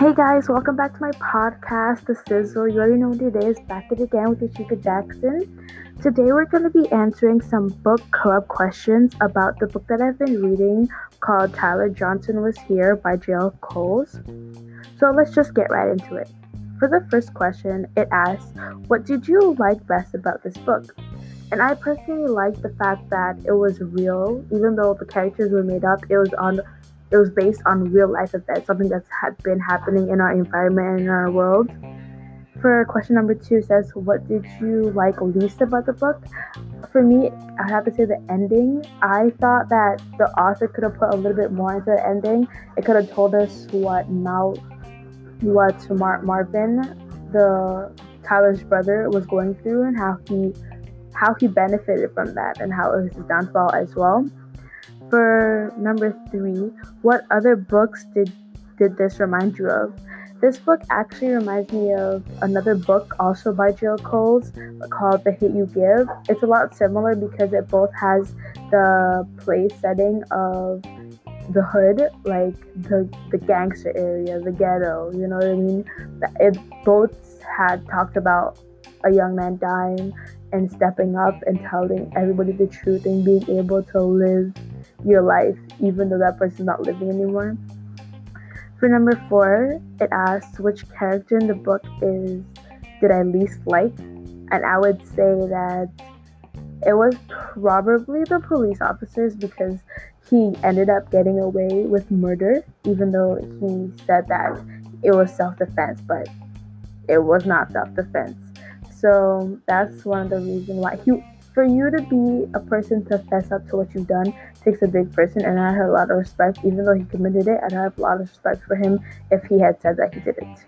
Hey guys, welcome back to my podcast, The Sizzle. You already know what it is. Back at it again with Ishika Jackson. Today we're going to be answering some book club questions about the book that I've been reading called Tyler Johnson Was Here by J.L. Coles. So let's just get right into it. For the first question, it asks, What did you like best about this book? And I personally liked the fact that it was real, even though the characters were made up, it was on it was based on real life events, something that's had been happening in our environment and in our world. For question number two says, What did you like least about the book? For me, I have to say the ending. I thought that the author could have put a little bit more into the ending. It could have told us what Mal, what Mar- Marvin, the Tyler's brother, was going through and how he, how he benefited from that and how it was his downfall as well. For number three, what other books did did this remind you of? This book actually reminds me of another book also by Jill Coles called The Hate You Give. It's a lot similar because it both has the place setting of the hood, like the the gangster area, the ghetto, you know what I mean? It both had talked about a young man dying and stepping up and telling everybody the truth and being able to live your life, even though that person's not living anymore. For number four, it asks which character in the book is did I least like, and I would say that it was probably the police officers because he ended up getting away with murder, even though he said that it was self defense, but it was not self defense. So that's one of the reasons why he for you to be a person to fess up to what you've done takes a big person, and I have a lot of respect. Even though he committed it, I'd have a lot of respect for him if he had said that he did it.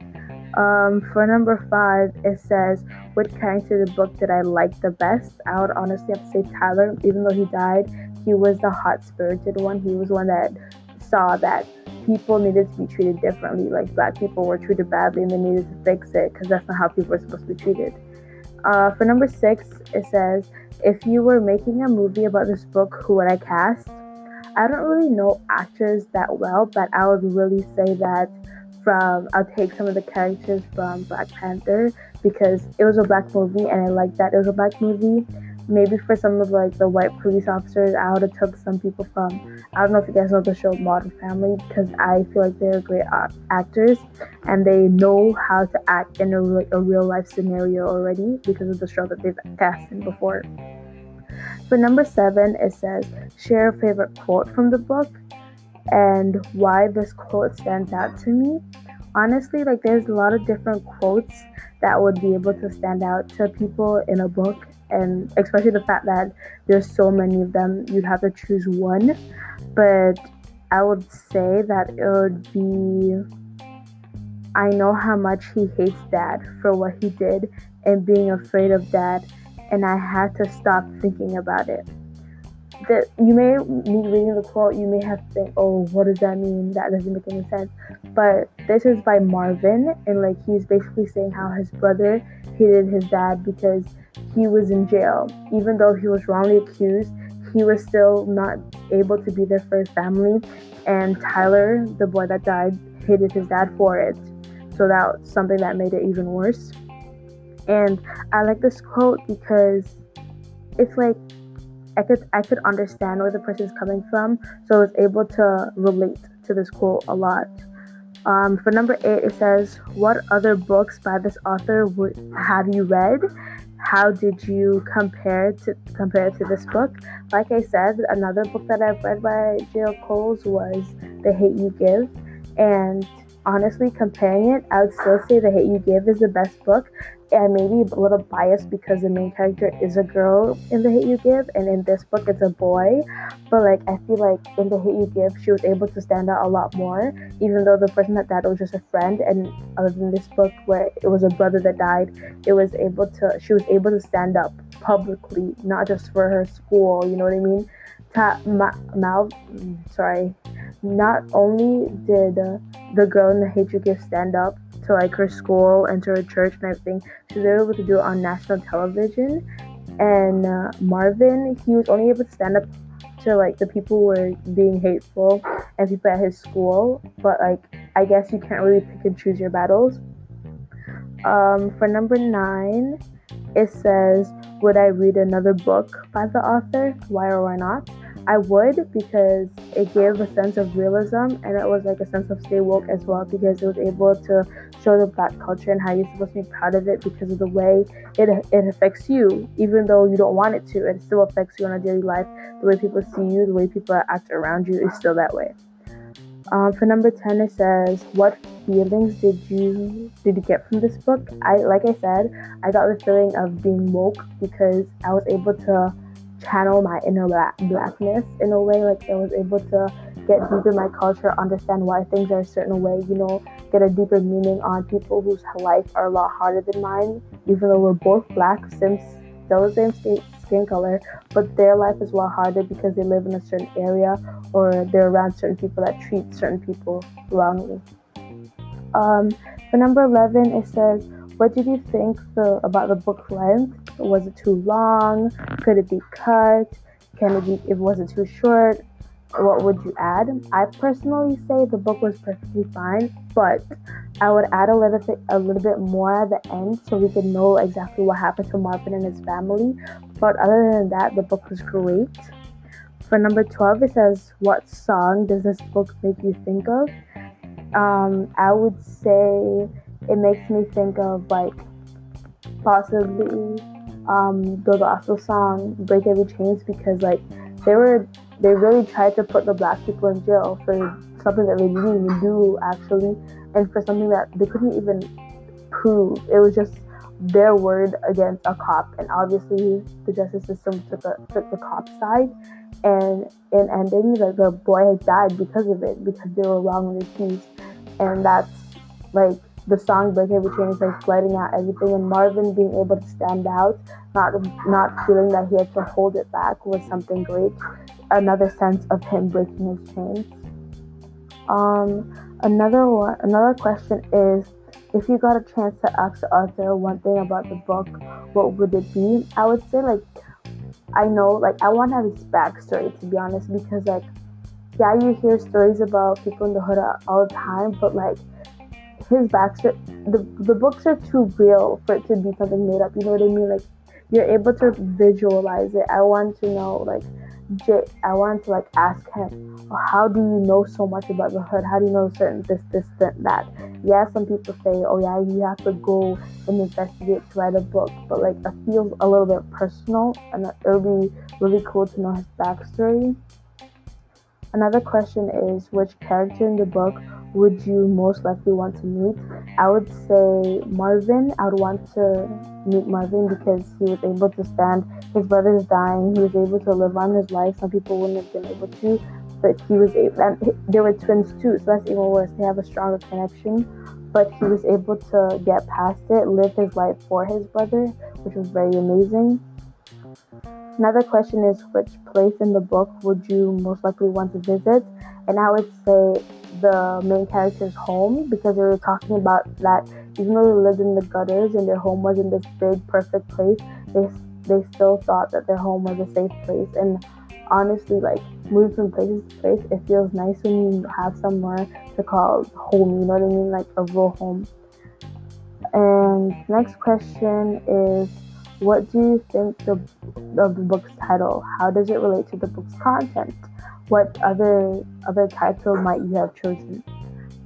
Um, for number five, it says, Which character in the book did I like the best? I would honestly have to say Tyler. Even though he died, he was the hot spirited one. He was one that saw that people needed to be treated differently. Like black people were treated badly and they needed to fix it because that's not how people are supposed to be treated. Uh, for number six, it says, if you were making a movie about this book, who would I cast? I don't really know actors that well, but I would really say that from I'll take some of the characters from Black Panther because it was a black movie and I like that it was a black movie. Maybe for some of like the white police officers, I would have took some people from I don't know if you guys know the show Modern Family because I feel like they're great uh, actors and they know how to act in a, like a real life scenario already because of the show that they've cast in before. For number seven, it says, share a favorite quote from the book and why this quote stands out to me. Honestly, like there's a lot of different quotes that would be able to stand out to people in a book, and especially the fact that there's so many of them, you'd have to choose one. But I would say that it would be I know how much he hates dad for what he did and being afraid of dad and I had to stop thinking about it. That you may me reading the quote, you may have to think, oh, what does that mean? That doesn't make any sense. But this is by Marvin, and like he's basically saying how his brother hated his dad because he was in jail. Even though he was wrongly accused, he was still not able to be there for his family. And Tyler, the boy that died, hated his dad for it. So that was something that made it even worse. And I like this quote because it's like I could I could understand where the person's coming from, so I was able to relate to this quote a lot. Um, for number eight, it says, "What other books by this author would have you read? How did you compare to compare to this book?" Like I said, another book that I've read by Jill Coles was "The Hate You Give," and honestly, comparing it, I would still say The Hate You Give is the best book and maybe a little biased because the main character is a girl in The Hate You Give, and in this book it's a boy. But like I feel like in The Hate You Give, she was able to stand out a lot more, even though the person that died was just a friend. And other than this book, where it was a brother that died, it was able to she was able to stand up publicly, not just for her school. You know what I mean? Ta- Ma- Mal, mm, sorry. Not only did uh, the girl in The You Give stand up, to like her school and to her church and everything. She was able to do it on national television. And uh, Marvin, he was only able to stand up to like the people who were being hateful and people at his school, but like I guess you can't really pick and choose your battles. Um, for number nine, it says, Would I read another book by the author? Why or why not? I would because it gave a sense of realism and it was like a sense of stay woke as well because it was able to show the black culture and how you're supposed to be proud of it because of the way it, it affects you, even though you don't want it to. It still affects you on a daily life. The way people see you, the way people act around you is still that way. Um, for number 10, it says, What feelings did you did you get from this book? I like I said, I got the feeling of being woke because I was able to channel my inner blackness in a way. Like I was able to get deep in my culture, understand why things are a certain way, you know, get a deeper meaning on people whose life are a lot harder than mine, even though we're both black, since still the same state, skin color, but their life is a lot harder because they live in a certain area or they're around certain people that treat certain people wrongly. Um, for number 11, it says, what did you think the, about the book length? Was it too long? Could it be cut? Can it be, if was it too short? What would you add? I personally say the book was perfectly fine, but I would add a little bit, a little bit more at the end so we could know exactly what happened to Marvin and his family. But other than that, the book was great. For number 12, it says, What song does this book make you think of? Um, I would say it makes me think of like possibly um, the gospel song "Break Every Chains" because like they were they really tried to put the black people in jail for something that they didn't even do actually, and for something that they couldn't even prove. It was just their word against a cop, and obviously the justice system took a, took the cop side. And in ending, like the boy had died because of it because they were wrong and accused, and that's like the song Break Every Chain is like letting out everything and Marvin being able to stand out, not not feeling that he had to hold it back was something great. Another sense of him breaking his chains. Um, another one, another question is, if you got a chance to ask the author one thing about the book, what would it be? I would say like, I know like I want to have his backstory to be honest because like, yeah, you hear stories about people in the hood all the time, but like his backstory, the the books are too real for it to be something made up. You know what I mean? Like you're able to visualize it. I want to know like J- I want to like ask him, how do you know so much about the hood? How do you know certain this, this, that? Yeah, some people say, oh yeah, you have to go and investigate to write a book, but like it feels a little bit personal, and it would be really cool to know his backstory. Another question is, which character in the book would you most likely want to meet? I would say Marvin. I would want to meet Marvin because he was able to stand. His brother's dying. He was able to live on his life. Some people wouldn't have been able to, but he was able. And they were twins too, so that's even worse. They have a stronger connection. But he was able to get past it, live his life for his brother, which was very amazing. Another question is which place in the book would you most likely want to visit? And I would say the main character's home because they were talking about that even though they lived in the gutters and their home wasn't this big perfect place, they they still thought that their home was a safe place. And honestly, like moving from place to place, it feels nice when you have somewhere to call home. You know what I mean, like a real home. And next question is, what do you think the of the book's title? How does it relate to the book's content? what other other title might you have chosen?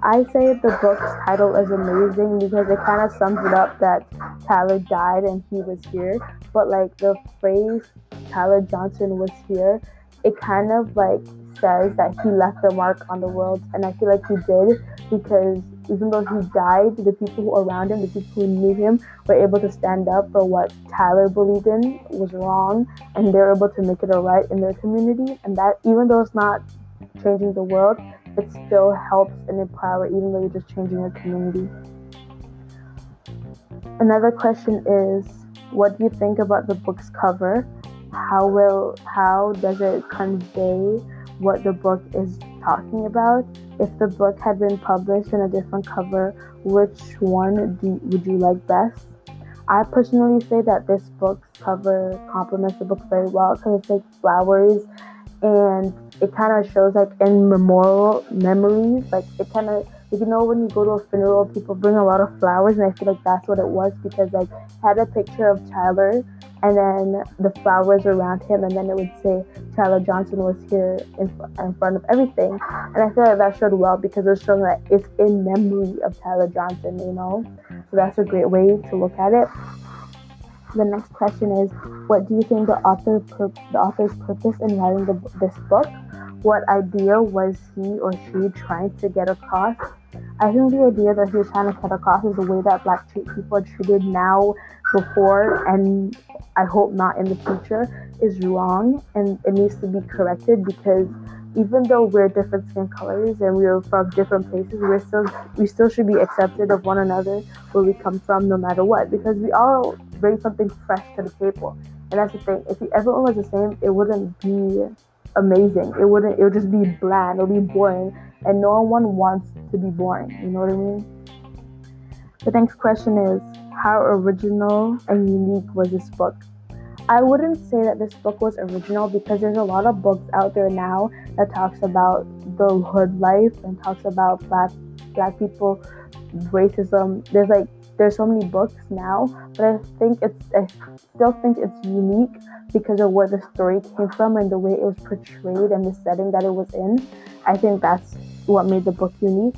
I say the book's title is amazing because it kind of sums it up that Tyler died and he was here. But like the phrase Tyler Johnson was here, it kind of like says that he left a mark on the world, and I feel like he did because even though he died, the people who around him, the people who knew him, were able to stand up for what Tyler believed in was wrong, and they're able to make it a right in their community. And that, even though it's not changing the world, it still helps and empower, even though you're just changing your community. Another question is, what do you think about the book's cover? How will how does it convey what the book is talking about. If the book had been published in a different cover, which one do, would you like best? I personally say that this book's cover complements the book very well because it's like flowers and it kind of shows like in memorial memories. Like it kind of Like, you know, when you go to a funeral, people bring a lot of flowers, and I feel like that's what it was because, like, had a picture of Tyler and then the flowers around him, and then it would say Tyler Johnson was here in, in front of everything. And I feel like that showed well because it's showing that it's in memory of Tyler Johnson, you know? So that's a great way to look at it. The next question is, what do you think the author pur- the author's purpose in writing the, this book? What idea was he or she trying to get across? I think the idea that he was trying to cut across is the way that black people are treated now, before, and I hope not in the future, is wrong and it needs to be corrected because even though we're different skin colors and we're from different places, we're still we still should be accepted of one another where we come from, no matter what, because we all bring something fresh to the table. And that's the thing. If everyone was the same, it wouldn't be amazing. It wouldn't. It would just be bland. It would be boring, and no one wants to be boring. You know what I mean? The next question is, how original and unique was this book? I wouldn't say that this book was original because there's a lot of books out there now that talks about the hood life and talks about black black people racism. There's like there's so many books now, but I think it's I still think it's unique because of where the story came from and the way it was portrayed and the setting that it was in. I think that's what made the book unique.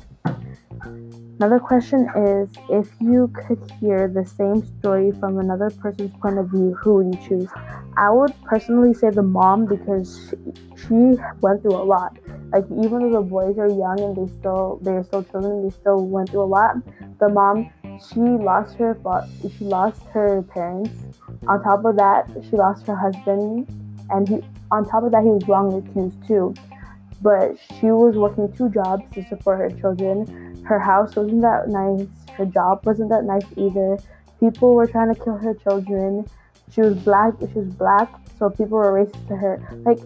Another question is if you could hear the same story from another person's point of view, who would you choose? I would personally say the mom because she, went through a lot. Like even though the boys are young and they still they're still children, they still went through a lot. The mom, she lost her she lost her parents. On top of that, she lost her husband, and he on top of that he was wrongly accused too. But she was working two jobs to support her children her house wasn't that nice. Her job wasn't that nice either. People were trying to kill her children. She was black. She was black, so people were racist to her. Like,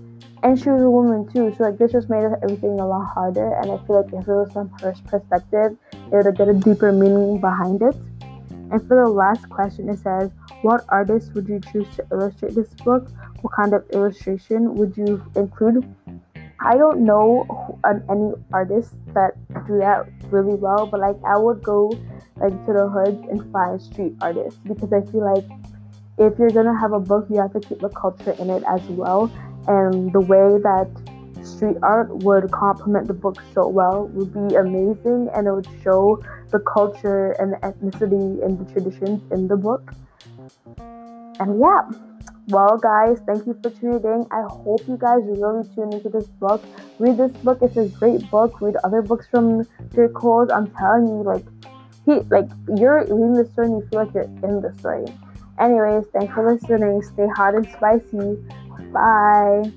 and she was a woman too. So like, this just made everything a lot harder. And I feel like if it was from her perspective, it would get a deeper meaning behind it. And for the last question, it says, "What artist would you choose to illustrate this book? What kind of illustration would you include?" I don't know um, any artists that do that really well, but like I would go like to the hoods and find street artists because I feel like if you're gonna have a book, you have to keep the culture in it as well. And the way that street art would complement the book so well would be amazing, and it would show the culture and the ethnicity and the traditions in the book. And yeah. Well, guys, thank you for tuning in. I hope you guys really tune into this book. Read this book; it's a great book. Read other books from J. Cole. I'm telling you, like he, like you're reading the story and you feel like you're in the story. Anyways, thanks for listening. Stay hot and spicy. Bye.